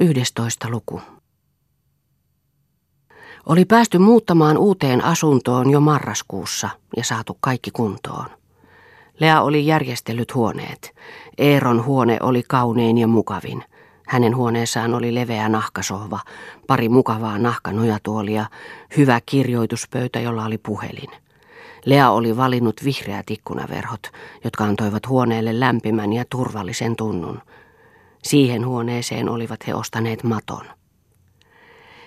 11. luku. Oli päästy muuttamaan uuteen asuntoon jo marraskuussa ja saatu kaikki kuntoon. Lea oli järjestellyt huoneet. Eeron huone oli kaunein ja mukavin. Hänen huoneessaan oli leveä nahkasohva, pari mukavaa nahkanojatuolia, hyvä kirjoituspöytä, jolla oli puhelin. Lea oli valinnut vihreät ikkunaverhot, jotka antoivat huoneelle lämpimän ja turvallisen tunnun. Siihen huoneeseen olivat he ostaneet maton.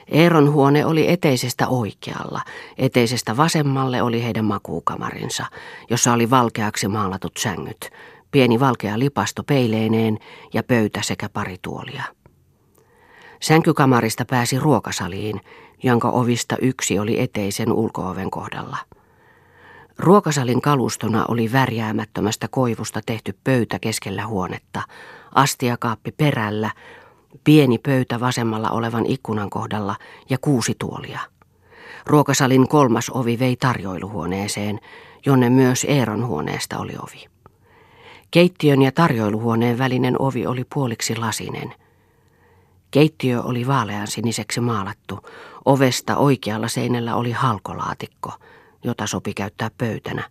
Eeron huone oli eteisestä oikealla, eteisestä vasemmalle oli heidän makuukamarinsa, jossa oli valkeaksi maalatut sängyt, pieni valkea lipasto peileineen ja pöytä sekä pari tuolia. Sänkykamarista pääsi ruokasaliin, jonka ovista yksi oli eteisen ulkooven kohdalla. Ruokasalin kalustona oli värjäämättömästä koivusta tehty pöytä keskellä huonetta, astiakaappi perällä, pieni pöytä vasemmalla olevan ikkunan kohdalla ja kuusi tuolia. Ruokasalin kolmas ovi vei tarjoiluhuoneeseen, jonne myös Eeron huoneesta oli ovi. Keittiön ja tarjoiluhuoneen välinen ovi oli puoliksi lasinen. Keittiö oli vaalean siniseksi maalattu. Ovesta oikealla seinällä oli halkolaatikko, jota sopi käyttää pöytänä.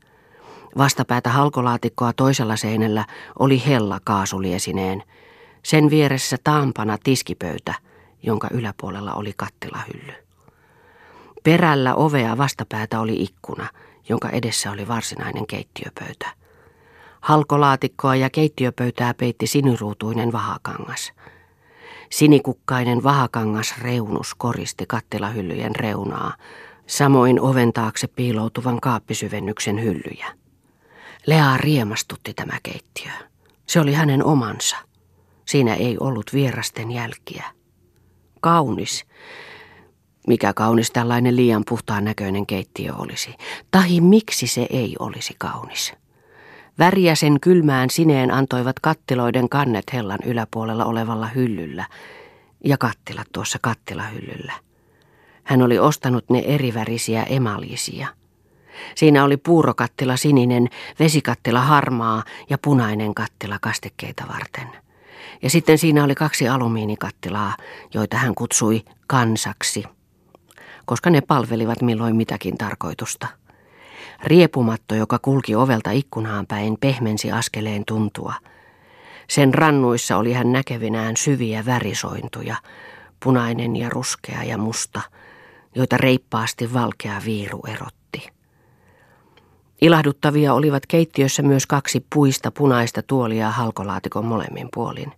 Vastapäätä halkolaatikkoa toisella seinällä oli hella kaasuliesineen. Sen vieressä taampana tiskipöytä, jonka yläpuolella oli kattilahylly. Perällä ovea vastapäätä oli ikkuna, jonka edessä oli varsinainen keittiöpöytä. Halkolaatikkoa ja keittiöpöytää peitti siniruutuinen vahakangas. Sinikukkainen vahakangas reunus koristi kattilahyllyjen reunaa, samoin oven taakse piiloutuvan kaappisyvennyksen hyllyjä. Lea riemastutti tämä keittiö. Se oli hänen omansa. Siinä ei ollut vierasten jälkiä. Kaunis. Mikä kaunis tällainen liian puhtaan näköinen keittiö olisi. Tahi miksi se ei olisi kaunis. Väriä sen kylmään sineen antoivat kattiloiden kannet hellan yläpuolella olevalla hyllyllä ja kattilat tuossa kattilahyllyllä. Hän oli ostanut ne erivärisiä emalisia. Siinä oli puurokattila sininen, vesikattila harmaa ja punainen kattila kastikkeita varten. Ja sitten siinä oli kaksi alumiinikattilaa, joita hän kutsui kansaksi, koska ne palvelivat milloin mitäkin tarkoitusta. Riepumatto, joka kulki ovelta ikkunaan päin, pehmensi askeleen tuntua. Sen rannuissa oli hän näkevinään syviä värisointuja, punainen ja ruskea ja musta, joita reippaasti valkea viiru erotti. Ilahduttavia olivat keittiössä myös kaksi puista punaista tuolia halkolaatikon molemmin puolin.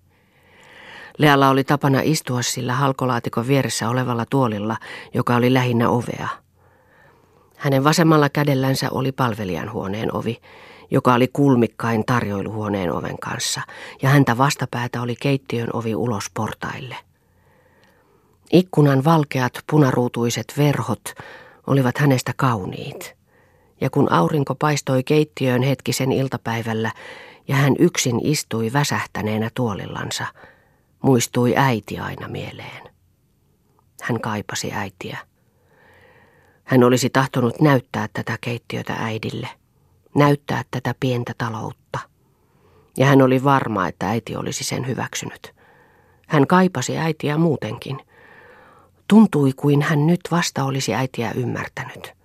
Lealla oli tapana istua sillä halkolaatikon vieressä olevalla tuolilla, joka oli lähinnä ovea – hänen vasemmalla kädellänsä oli palvelijan huoneen ovi, joka oli kulmikkain tarjoiluhuoneen oven kanssa, ja häntä vastapäätä oli keittiön ovi ulos portaille. Ikkunan valkeat punaruutuiset verhot olivat hänestä kauniit, ja kun aurinko paistoi keittiöön hetkisen iltapäivällä ja hän yksin istui väsähtäneenä tuolillansa, muistui äiti aina mieleen. Hän kaipasi äitiä. Hän olisi tahtonut näyttää tätä keittiötä äidille, näyttää tätä pientä taloutta. Ja hän oli varma, että äiti olisi sen hyväksynyt. Hän kaipasi äitiä muutenkin. Tuntui kuin hän nyt vasta olisi äitiä ymmärtänyt.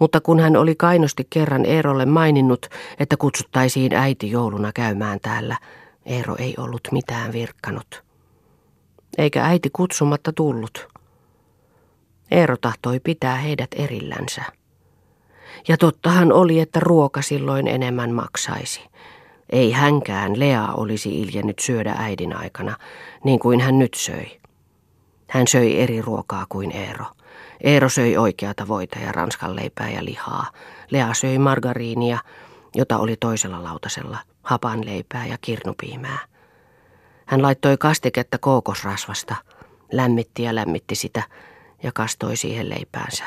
Mutta kun hän oli kainosti kerran Eerolle maininnut, että kutsuttaisiin äiti jouluna käymään täällä, Eero ei ollut mitään virkkanut. Eikä äiti kutsumatta tullut. Eero tahtoi pitää heidät erillänsä. Ja tottahan oli, että ruoka silloin enemmän maksaisi. Ei hänkään Lea olisi iljennyt syödä äidin aikana, niin kuin hän nyt söi. Hän söi eri ruokaa kuin Eero. Eero söi oikeata voita ja ranskan leipää ja lihaa. Lea söi margariinia, jota oli toisella lautasella, hapan leipää ja kirnupiimää. Hän laittoi kastiketta kookosrasvasta, lämmitti ja lämmitti sitä, ja kastoi siihen leipäänsä.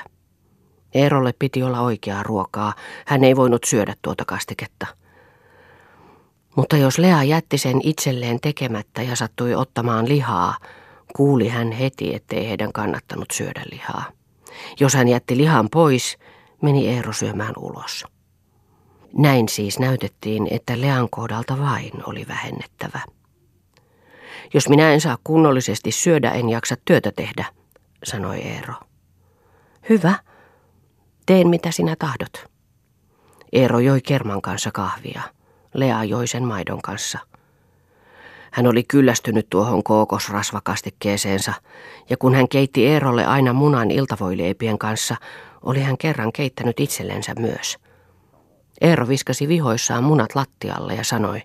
Eerolle piti olla oikeaa ruokaa. Hän ei voinut syödä tuota kastiketta. Mutta jos Lea jätti sen itselleen tekemättä ja sattui ottamaan lihaa, kuuli hän heti, ettei heidän kannattanut syödä lihaa. Jos hän jätti lihan pois, meni Eero syömään ulos. Näin siis näytettiin, että Lean kohdalta vain oli vähennettävä. Jos minä en saa kunnollisesti syödä, en jaksa työtä tehdä, sanoi Eero. Hyvä, teen mitä sinä tahdot. Eero joi kerman kanssa kahvia. Lea joi sen maidon kanssa. Hän oli kyllästynyt tuohon kookosrasvakastikkeeseensa, ja kun hän keitti Eerolle aina munan iltavoileipien kanssa, oli hän kerran keittänyt itsellensä myös. Eero viskasi vihoissaan munat lattialle ja sanoi,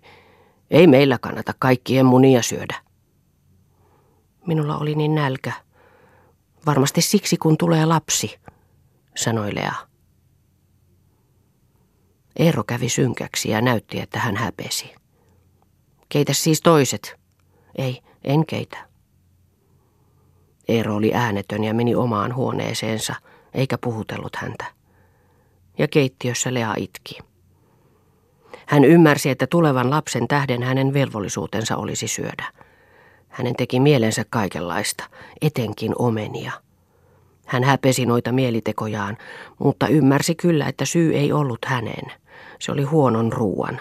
ei meillä kannata kaikkien munia syödä. Minulla oli niin nälkä. Varmasti siksi, kun tulee lapsi, sanoi Lea. Eero kävi synkäksi ja näytti, että hän häpesi. Keitä siis toiset? Ei, en keitä. Eero oli äänetön ja meni omaan huoneeseensa, eikä puhutellut häntä. Ja keittiössä Lea itki. Hän ymmärsi, että tulevan lapsen tähden hänen velvollisuutensa olisi syödä. Hänen teki mielensä kaikenlaista, etenkin omenia. Hän häpesi noita mielitekojaan, mutta ymmärsi kyllä, että syy ei ollut hänen. Se oli huonon ruuan.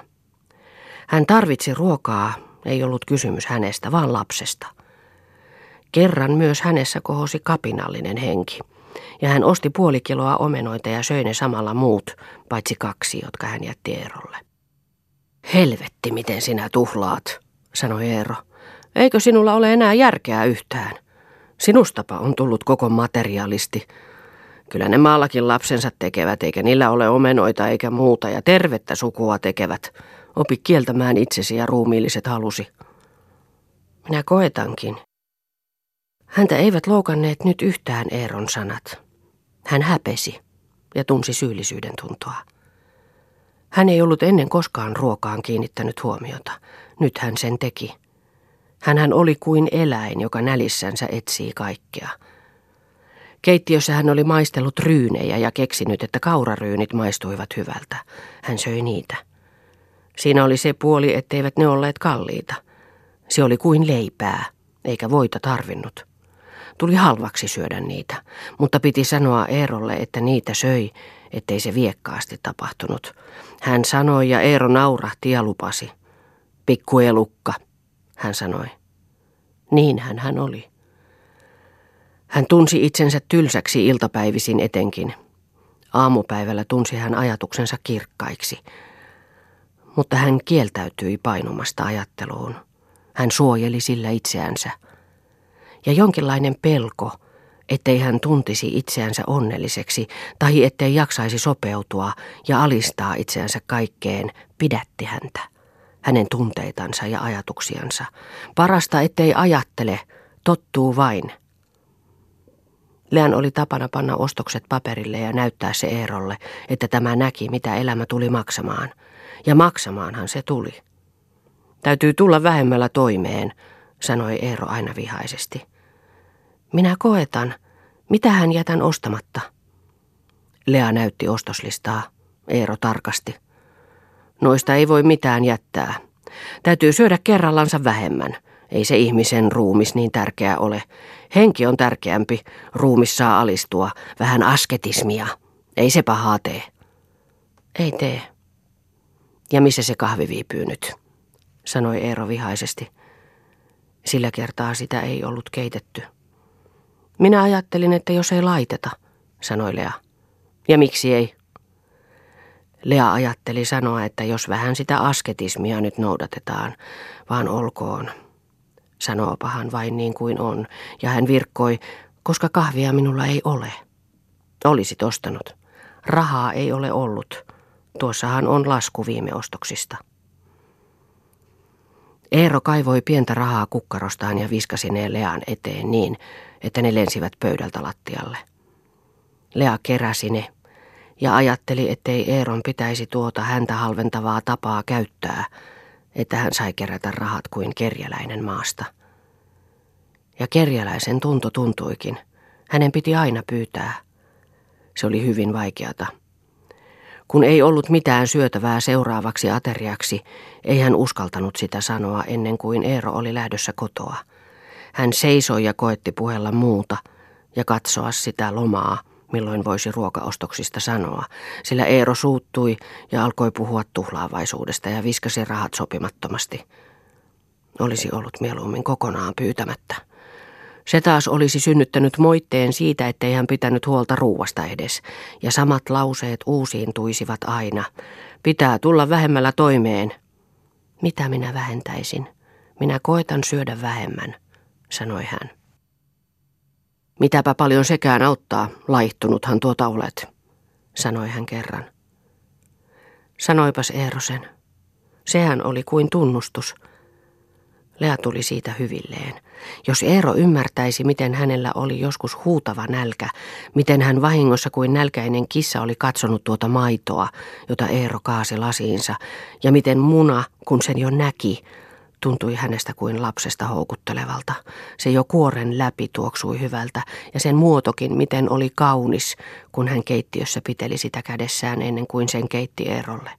Hän tarvitsi ruokaa, ei ollut kysymys hänestä, vaan lapsesta. Kerran myös hänessä kohosi kapinallinen henki, ja hän osti puoli kiloa omenoita ja söi ne samalla muut, paitsi kaksi, jotka hän jätti Eerolle. Helvetti, miten sinä tuhlaat, sanoi Eero. Eikö sinulla ole enää järkeä yhtään? Sinustapa on tullut koko materialisti. Kyllä ne maallakin lapsensa tekevät, eikä niillä ole omenoita eikä muuta, ja tervettä sukua tekevät. Opi kieltämään itsesi ja ruumiilliset halusi. Minä koetankin. Häntä eivät loukanneet nyt yhtään Eeron sanat. Hän häpesi ja tunsi syyllisyyden tuntoa. Hän ei ollut ennen koskaan ruokaan kiinnittänyt huomiota. Nyt hän sen teki. Hänhän oli kuin eläin, joka nälissänsä etsii kaikkea. Keittiössä hän oli maistellut ryynejä ja keksinyt, että kauraryynit maistuivat hyvältä. Hän söi niitä. Siinä oli se puoli, etteivät ne olleet kalliita. Se oli kuin leipää, eikä voita tarvinnut. Tuli halvaksi syödä niitä, mutta piti sanoa Eerolle, että niitä söi, ettei se viekkaasti tapahtunut. Hän sanoi ja Eero naurahti ja lupasi. Pikkuelukka, hän sanoi. Niinhän hän oli. Hän tunsi itsensä tylsäksi iltapäivisin etenkin. Aamupäivällä tunsi hän ajatuksensa kirkkaiksi. Mutta hän kieltäytyi painumasta ajatteluun. Hän suojeli sillä itseänsä. Ja jonkinlainen pelko – ettei hän tuntisi itseänsä onnelliseksi tai ettei jaksaisi sopeutua ja alistaa itseänsä kaikkeen, pidätti häntä, hänen tunteitansa ja ajatuksiansa. Parasta, ettei ajattele, tottuu vain. Lean oli tapana panna ostokset paperille ja näyttää se Eerolle, että tämä näki, mitä elämä tuli maksamaan. Ja maksamaanhan se tuli. Täytyy tulla vähemmällä toimeen, sanoi Eero aina vihaisesti. Minä koetan. Mitä hän jätän ostamatta? Lea näytti ostoslistaa. Eero tarkasti. Noista ei voi mitään jättää. Täytyy syödä kerrallansa vähemmän. Ei se ihmisen ruumis niin tärkeä ole. Henki on tärkeämpi. Ruumis saa alistua. Vähän asketismia. Ei se pahaa tee. Ei tee. Ja missä se kahvi viipyy nyt? sanoi Eero vihaisesti. Sillä kertaa sitä ei ollut keitetty. Minä ajattelin, että jos ei laiteta, sanoi Lea. Ja miksi ei? Lea ajatteli sanoa, että jos vähän sitä asketismia nyt noudatetaan, vaan olkoon. Sanoopahan vain niin kuin on, ja hän virkkoi, koska kahvia minulla ei ole. Olisit ostanut. Rahaa ei ole ollut. Tuossahan on lasku viime ostoksista. Eero kaivoi pientä rahaa kukkarostaan ja viskasi ne Lean eteen niin, että ne lensivät pöydältä lattialle. Lea keräsi ne ja ajatteli, ettei Eeron pitäisi tuota häntä halventavaa tapaa käyttää, että hän sai kerätä rahat kuin kerjäläinen maasta. Ja kerjäläisen tunto tuntuikin. Hänen piti aina pyytää. Se oli hyvin vaikeata. Kun ei ollut mitään syötävää seuraavaksi ateriaksi, ei hän uskaltanut sitä sanoa ennen kuin Eero oli lähdössä kotoa. Hän seisoi ja koetti puhella muuta ja katsoa sitä lomaa, milloin voisi ruokaostoksista sanoa, sillä Eero suuttui ja alkoi puhua tuhlaavaisuudesta ja viskasi rahat sopimattomasti. Olisi ollut mieluummin kokonaan pyytämättä. Se taas olisi synnyttänyt moitteen siitä, ettei hän pitänyt huolta ruuasta edes, ja samat lauseet uusiintuisivat aina. Pitää tulla vähemmällä toimeen. Mitä minä vähentäisin? Minä koitan syödä vähemmän, sanoi hän. Mitäpä paljon sekään auttaa, laihtunuthan tuota olet, sanoi hän kerran. Sanoipas Eerosen. Sehän oli kuin tunnustus. Lea tuli siitä hyvilleen. Jos Eero ymmärtäisi, miten hänellä oli joskus huutava nälkä, miten hän vahingossa kuin nälkäinen kissa oli katsonut tuota maitoa, jota Eero kaasi lasiinsa, ja miten muna, kun sen jo näki, tuntui hänestä kuin lapsesta houkuttelevalta. Se jo kuoren läpi tuoksui hyvältä, ja sen muotokin, miten oli kaunis, kun hän keittiössä piteli sitä kädessään ennen kuin sen keitti Eerolle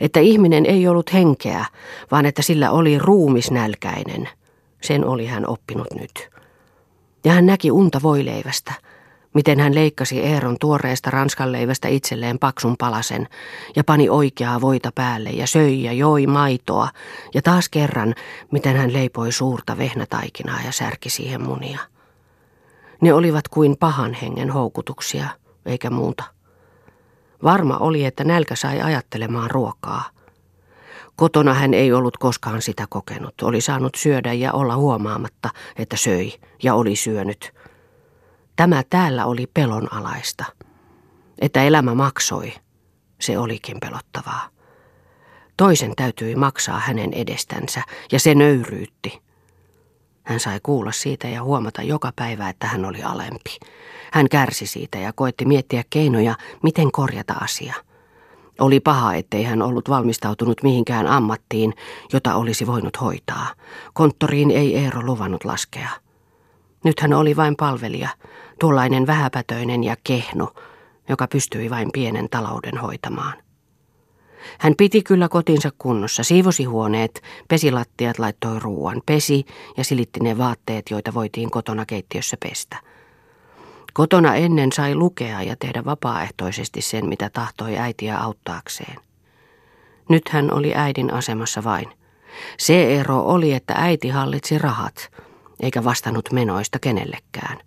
että ihminen ei ollut henkeä, vaan että sillä oli ruumisnälkäinen. Sen oli hän oppinut nyt. Ja hän näki unta voileivästä, miten hän leikkasi Eeron tuoreesta ranskanleivästä itselleen paksun palasen ja pani oikeaa voita päälle ja söi ja joi maitoa ja taas kerran, miten hän leipoi suurta vehnätaikinaa ja särki siihen munia. Ne olivat kuin pahan hengen houkutuksia, eikä muuta. Varma oli, että nälkä sai ajattelemaan ruokaa. Kotona hän ei ollut koskaan sitä kokenut. Oli saanut syödä ja olla huomaamatta, että söi ja oli syönyt. Tämä täällä oli pelonalaista. Että elämä maksoi, se olikin pelottavaa. Toisen täytyi maksaa hänen edestänsä ja se nöyryytti. Hän sai kuulla siitä ja huomata joka päivä, että hän oli alempi. Hän kärsi siitä ja koetti miettiä keinoja, miten korjata asia. Oli paha, ettei hän ollut valmistautunut mihinkään ammattiin, jota olisi voinut hoitaa. Konttoriin ei Eero luvannut laskea. Nyt hän oli vain palvelija, tuollainen vähäpätöinen ja kehno, joka pystyi vain pienen talouden hoitamaan. Hän piti kyllä kotinsa kunnossa, siivosi huoneet, pesi lattiat, laittoi ruuan, pesi ja silitti ne vaatteet, joita voitiin kotona keittiössä pestä. Kotona ennen sai lukea ja tehdä vapaaehtoisesti sen, mitä tahtoi äitiä auttaakseen. Nyt hän oli äidin asemassa vain. Se ero oli, että äiti hallitsi rahat, eikä vastannut menoista kenellekään.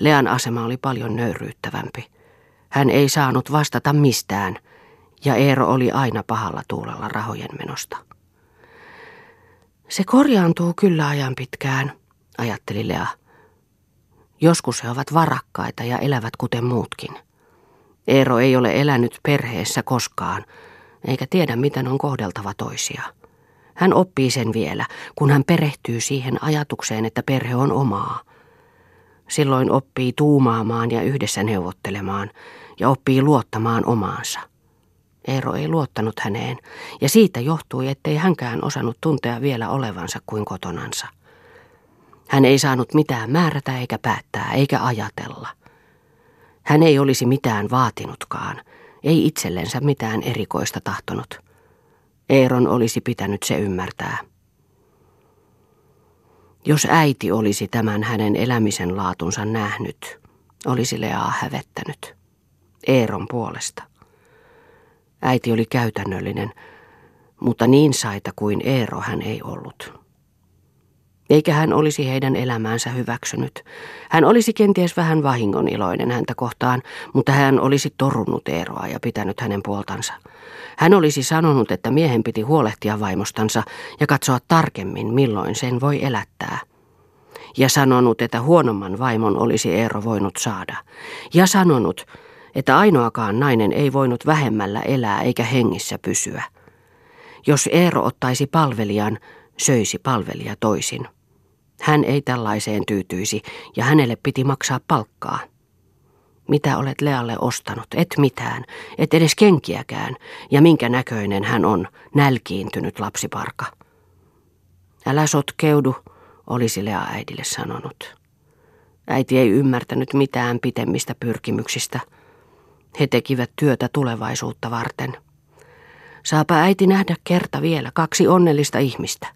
Lean asema oli paljon nöyryyttävämpi. Hän ei saanut vastata mistään, ja Eero oli aina pahalla tuulella rahojen menosta. Se korjaantuu kyllä ajan pitkään, ajatteli Lea. Joskus he ovat varakkaita ja elävät kuten muutkin. Eero ei ole elänyt perheessä koskaan, eikä tiedä miten on kohdeltava toisia. Hän oppii sen vielä, kun hän perehtyy siihen ajatukseen, että perhe on omaa. Silloin oppii tuumaamaan ja yhdessä neuvottelemaan ja oppii luottamaan omaansa. Eero ei luottanut häneen, ja siitä johtui, ettei hänkään osannut tuntea vielä olevansa kuin kotonansa. Hän ei saanut mitään määrätä eikä päättää eikä ajatella. Hän ei olisi mitään vaatinutkaan, ei itsellensä mitään erikoista tahtonut. Eeron olisi pitänyt se ymmärtää. Jos äiti olisi tämän hänen elämisen laatunsa nähnyt, olisi Leaa hävettänyt. Eeron puolesta. Äiti oli käytännöllinen, mutta niin saita kuin Eero hän ei ollut. Eikä hän olisi heidän elämäänsä hyväksynyt. Hän olisi kenties vähän vahingoniloinen häntä kohtaan, mutta hän olisi torunut Eeroa ja pitänyt hänen puoltansa. Hän olisi sanonut, että miehen piti huolehtia vaimostansa ja katsoa tarkemmin, milloin sen voi elättää. Ja sanonut, että huonomman vaimon olisi Eero voinut saada. Ja sanonut, että ainoakaan nainen ei voinut vähemmällä elää eikä hengissä pysyä. Jos Eero ottaisi palvelijan, söisi palvelija toisin. Hän ei tällaiseen tyytyisi ja hänelle piti maksaa palkkaa. Mitä olet Lealle ostanut? Et mitään, et edes kenkiäkään. Ja minkä näköinen hän on, nälkiintynyt lapsiparka. Älä sotkeudu, olisi Lea äidille sanonut. Äiti ei ymmärtänyt mitään pitemmistä pyrkimyksistä. He tekivät työtä tulevaisuutta varten. Saapa äiti nähdä kerta vielä kaksi onnellista ihmistä.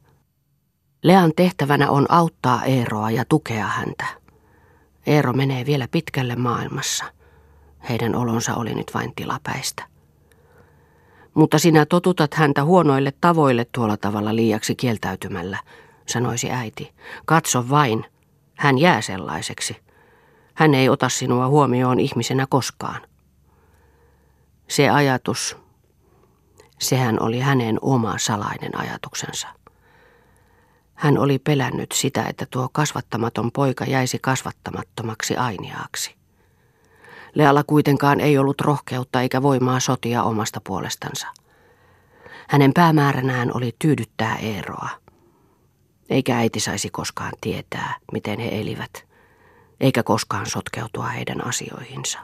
Lean tehtävänä on auttaa Eeroa ja tukea häntä. Eero menee vielä pitkälle maailmassa. Heidän olonsa oli nyt vain tilapäistä. Mutta sinä totutat häntä huonoille tavoille tuolla tavalla liiaksi kieltäytymällä, sanoisi äiti. Katso vain, hän jää sellaiseksi. Hän ei ota sinua huomioon ihmisenä koskaan. Se ajatus, sehän oli hänen oma salainen ajatuksensa. Hän oli pelännyt sitä, että tuo kasvattamaton poika jäisi kasvattamattomaksi ainiaaksi. Lealla kuitenkaan ei ollut rohkeutta eikä voimaa sotia omasta puolestansa. Hänen päämääränään oli tyydyttää Eeroa. Eikä äiti saisi koskaan tietää, miten he elivät, eikä koskaan sotkeutua heidän asioihinsa.